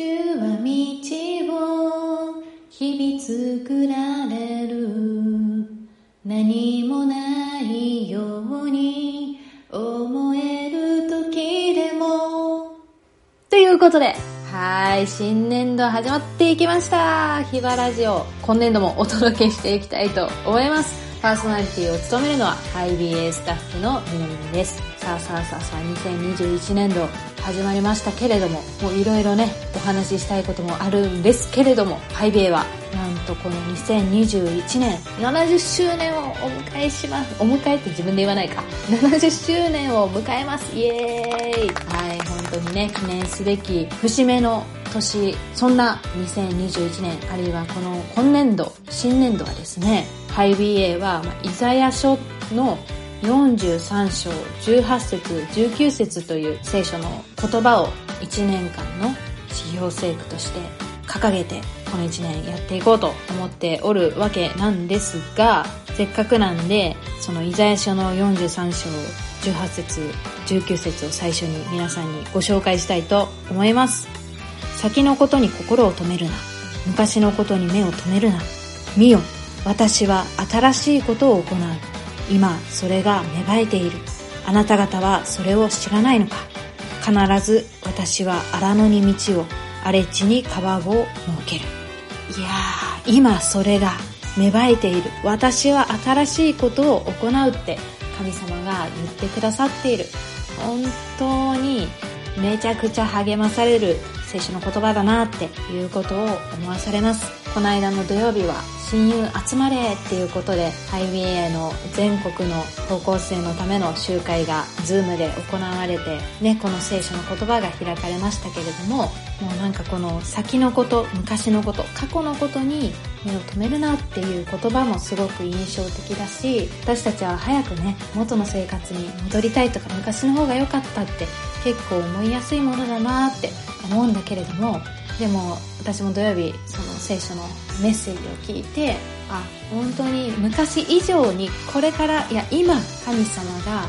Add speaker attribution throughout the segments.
Speaker 1: 主は道を日々作られる。何もないように思える時でも。ということではい新年度始まっていきました。ヒバラジオ今年度もお届けしていきたいと思います。パーソナリティを務めるのは IBA スタッフのみのりんです。さあさあさあさあ、2021年度始まりましたけれども、もういろいろね、お話ししたいこともあるんですけれども、IBA はなんとこの2021年70周年をお迎えします。お迎えって自分で言わないか。70周年を迎えます。イエーイはい、当にね、記念すべき節目の年、そんな2021年、あるいはこの今年度、新年度はですね、ハイビーエは、まあ、イザヤ書の43章18節19節という聖書の言葉を1年間の指標聖句として掲げてこの1年やっていこうと思っておるわけなんですがせっかくなんでそのイザヤ書の43章18節19節を最初に皆さんにご紹介したいと思います。先のことに心を止めるな。昔のことに目を留めるな。見よ私は新しいことを行う。今それが芽生えている。あなた方はそれを知らないのか。必ず私は荒野に道を荒れ地に川を設ける。いやー今それが芽生えている。私は新しいことを行うって神様が言ってくださっている。本当にめちゃくちゃ励まされる聖書の言葉だなっていうことを思わされます。この間の土曜日は親友集まれっていうことでハイウェイの全国の高校生のための集会がズームで行われてねこの聖書の言葉が開かれましたけれどももうなんかこの先のこと昔のこと過去のことに目を留めるなっていう言葉もすごく印象的だし私たちは早くね元の生活に戻りたいとか昔の方が良かったって結構思いやすいものだなって思うんだけれどもでも私も土曜日その聖書のメッセージを聞いてあ本当に昔以上にこれからいや今神様が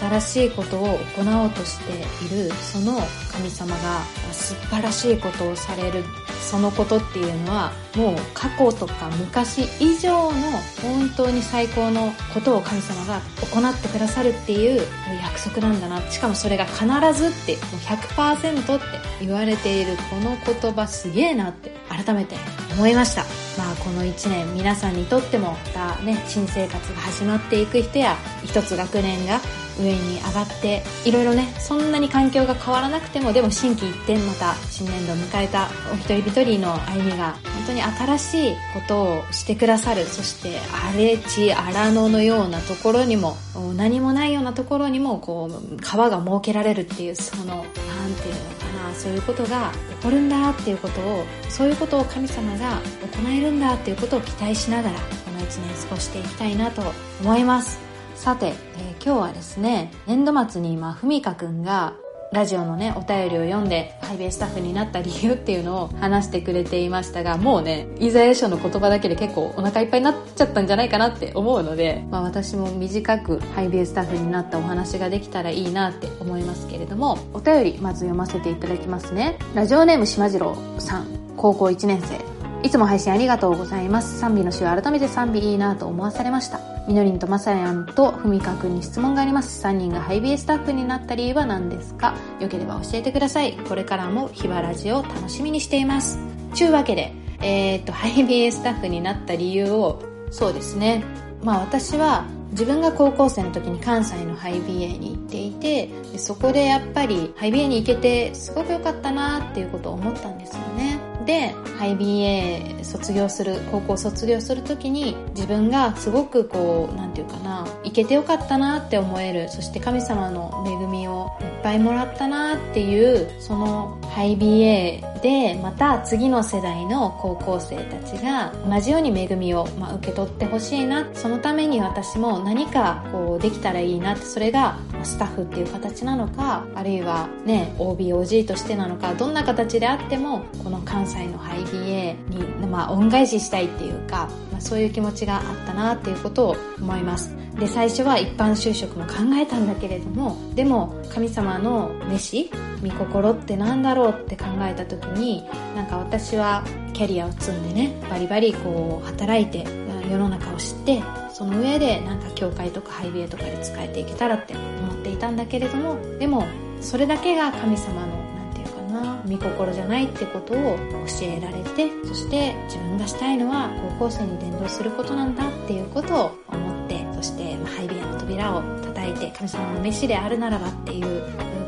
Speaker 1: 新しいことを行おうとしているその神様が素晴らしいことをされるそのことっていうのはもう過去とか昔以上の本当に最高のことを神様が行ってくださるっていう約束なんだな。しかもそれが必ずってもう100%って言われているこの言葉すげえなって。改めて思いました。まあこの1年皆さんにとってもまたね新生活が始まっていく人や一つ学年が上に上がっていろいろねそんなに環境が変わらなくてもでも心機一転また新年度を迎えたお一人一人の歩みが本当に新しいことをしてくださるそして荒れ地荒野のようなところにも何もないようなところにもこう川が設けられるっていうその何ていうのかなそういうことが起こるんだっていうことをそういうことを神様が行えるんだっていうことを期待しながらこの1年過ごしていきたいなと思います。さて、えー、今日はですね、年度末に今、ふみかくんがラジオのね、お便りを読んで、ハイベイスタッフになった理由っていうのを話してくれていましたが、もうね、イザヤ書の言葉だけで結構お腹いっぱいになっちゃったんじゃないかなって思うので、まあ私も短くハイベイスタッフになったお話ができたらいいなって思いますけれども、お便りまず読ませていただきますね。ラジオネームしまじろうさん、高校1年生。いつも配信ありがとうございます。賛美の週改めて賛美いいなと思わされました。みのりんとまさやんとふみかくんに質問があります。3人がハイビエスタッフになった理由は何ですか？よければ教えてください。これからもヒバラジを楽しみにしています。ちゅうわけで、えー、っと、ハイビエスタッフになった理由を、そうですね。まあ私は自分が高校生の時に関西のハイビエに行っていてでそこでやっぱりハイビエに行けてすごく良かったなっていうことを思ったんですよねでハイ BA 卒業する高校卒業する時に自分がすごくこう何て言うかな行けてよかったなって思えるそして神様の恵みをぱいもらったなっていうそのハイ BA でまた次の世代の高校生たちが同じように恵みを、まあ、受け取ってほしいなそのために私も何かこうできたらいいなってそれがスタッフっていう形なのかあるいはね OBOG としてなのかどんな形であってもこの関西のハイ BA に、まあ、恩返ししたいっていうか、まあ、そういう気持ちがあったなっていうことを思います。で最初は一般就職も考えたんだけれどもでも神様の飯御心って何だろうって考えた時になんか私はキャリアを積んでねバリバリこう働いて世の中を知ってその上でなんか教会とかハイビエとかで使えていけたらって思っていたんだけれどもでもそれだけが神様のなんていうかな御心じゃないってことを教えられてそして自分がしたいのは高校生に伝道することなんだっていうことを思ってそしてまハイビエの扉を叩いて神様の飯であるならばっていう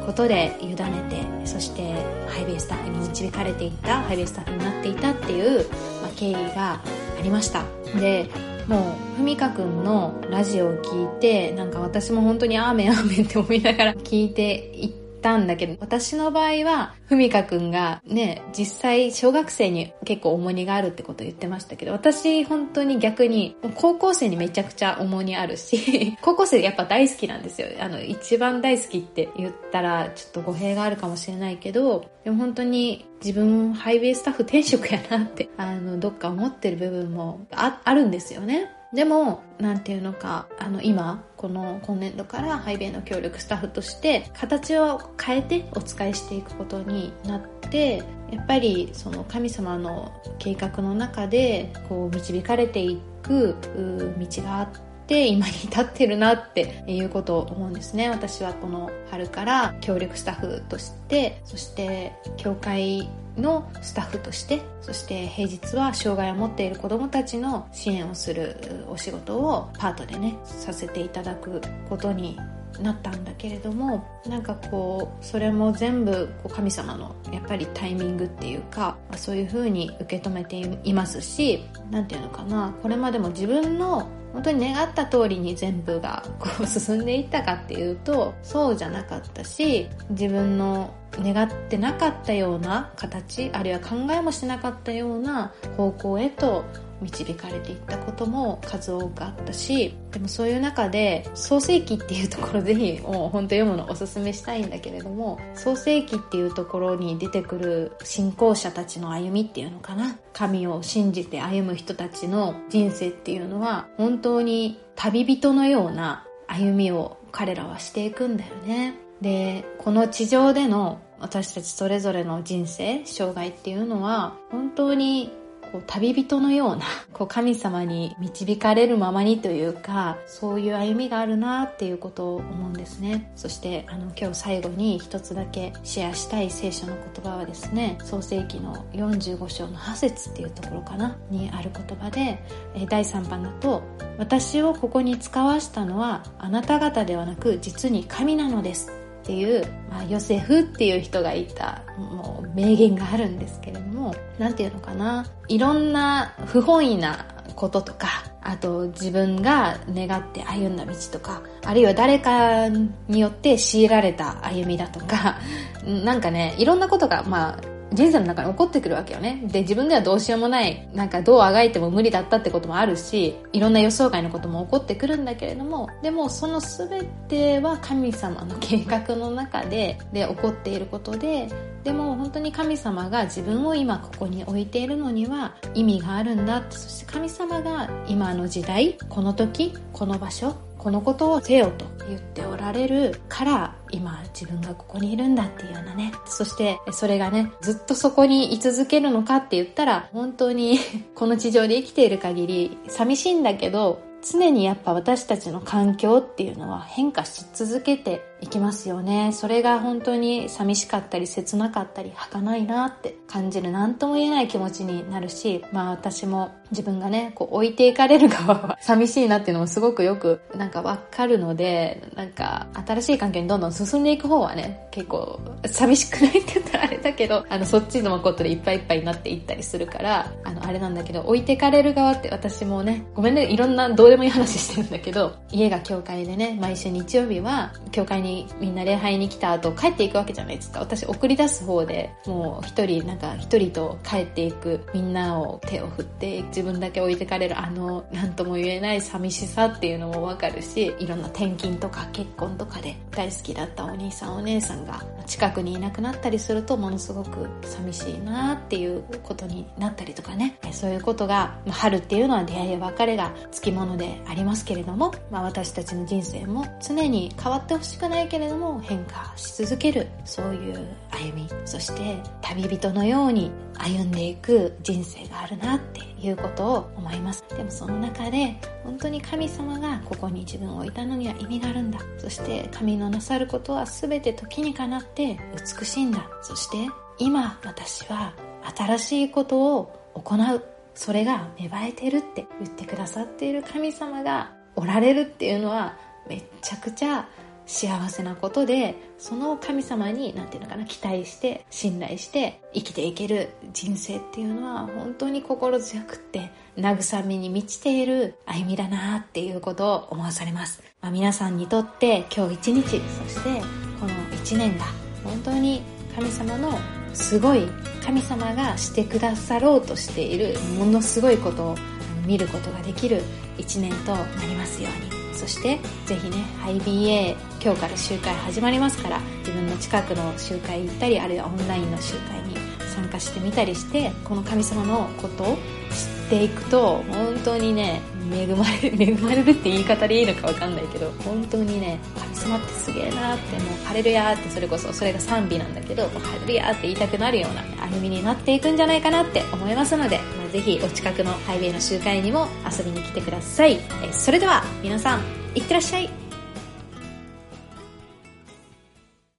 Speaker 1: ことで委ねてそしてハイウェイスタッフに導かれていったハイウェイスタッフになっていたっていう、経緯がありました。でもうふみかくんのラジオを聞いてなんか私も本当にアーメンアーメンって思いながら聞いていってたんだけど、私の場合は、ふみかくんがね、実際小学生に結構重荷があるってことを言ってましたけど、私本当に逆に、高校生にめちゃくちゃ重荷あるし、高校生やっぱ大好きなんですよ。あの、一番大好きって言ったら、ちょっと語弊があるかもしれないけど、でも本当に自分ハイウェイスタッフ転職やなって、あの、どっか思ってる部分もああるんですよね。でも、なんていうのか、あの、今、この今年度からハイベイの協力スタッフとして、形を変えてお使いしていくことになって、やっぱりその神様の計画の中で、こう導かれていく道があってて、今に至ってるなっていうことを思うんですね。私はこの春から協力スタッフとしてそして教会のスタッフとしてそして平日は障害を持っている子どもたちの支援をするお仕事をパートでねさせていただくことになったんだけれどもなんかこうそれも全部こう神様のやっぱりタイミングっていうかそういう風に受け止めていますし何て言うのかなこれまでも自分の本当に願った通りに全部がこう進んでいったかっていうとそうじゃなかったし自分の願ってなかったような形あるいは考えもしなかったような方向へと導かれていったことも数多くあったしでもそういう中で創世記っていうところぜひもう本当読むのおすすめしたいんだけれども創世記っていうところに出てくる信仰者たちの歩みっていうのかな。神を信じて歩む人たちの人生っていうのは本当に旅人のような歩みを彼らはしていくんだよね。でこの地上での私たちそれぞれの人生障害っていうのは本当にこう旅人のような こう神様に導かれるままにというかそういう歩みがあるなっていうことを思うんですね。そしてあの今日最後に一つだけシェアしたい聖書の言葉はですね創世記の45章の8節っていうところかなにある言葉で第3番だと「私をここに使わしたのはあなた方ではなく実に神なのです」っていう、まあ、ヨセフっていう人がいたもう名言があるんですけれども何て言うのかな。いろんな不本意なこととかあと自分が願って歩んだ道とかあるいは誰かによって強いられた歩みだとかなんかねいろんなことがまあ人生の中に起こってくるわけよね。で、自分ではどうしようもない、なんかどうあがいても無理だったってこともあるし、いろんな予想外のことも起こってくるんだけれども、でもその全ては神様の計画の中で、で、起こっていることで、でも本当に神様が自分を今ここに置いているのには意味があるんだって、そして神様が今の時代、この時、この場所、このことをせよと言っておられるから今自分がここにいるんだっていうようなね。そしてそれがねずっとそこに居続けるのかって言ったら本当に この地上で生きている限り寂しいんだけど常にやっぱ私たちの環境っていうのは変化し続けていきますよね。それが本当に寂しかったり切なかったり儚いなって感じる何とも言えない気持ちになるし、まあ私も自分がね、こう置いていかれる側は 寂しいなっていうのもすごくよくなんかわかるので、なんか新しい環境にどんどん進んでいく方はね、結構寂しくないって言ったらあれだけど、あのそっちのことでいっぱいいっぱいになっていったりするから、あのあれなんだけど、置いていかれる側って私もね、ごめんね、いろんなどうでもいい話してるんだけど、家が教会でね、毎週日曜日は教会にみんな礼拝に来た後帰っていくわけじゃないですか。私送り出す方で、もう一人、なんか一人と帰っていくみんなを手を振って自分だけ置いてかれるあの、なんとも言えない寂しさっていうのもわかるし、いろんな転勤とか結婚とかで大好きだったお兄さんお姉さんが近くにいなくなったりするとものすごく寂しいなっていうことになったりとかね。そういうことが、まあ、春っていうのは出会いや別れがつきものでありますけれども、まあ私たちの人生も常に変わってほしくないないけれども変化し続ける。そういう歩み。そして旅人のように歩んでいく人生があるなっていうことを思います。でもその中で本当に神様がここに自分を置いたのには意味があるんだそして神のなさることは全て時にかなって美しいんだ。そして今私は新しいことを行う。それが芽生えてるって言ってくださっている神様がおられるっていうのはめっちゃくちゃ幸せなことでその神様に何て言うのかな期待して信頼して生きていける人生っていうのは本当に心強くって慰めに満ちている歩みだなっていうことを思わされます、まあ、皆さんにとって今日一日そしてこの一年が本当に神様のすごい神様がしてくださろうとしているものすごいことを見ることができる一年となりますように。そしてぜひね IBA 今日から集会始まりますから自分の近くの集会行ったりあるいはオンラインの集会に参加してみたりしてこの神様のことを知っていくと本当にね恵まれる 恵まれるって言い方でいいのか分かんないけど本当にね神様ってすげえなってもうハレルヤってそれこそそれが賛美なんだけどハレルヤって言いたくなるような歩みになっていくんじゃないかなって思いますので、まあ、ぜひお近くのハイウェイの集会にも遊びに来てください。えそれでは皆さんいってらっしゃい。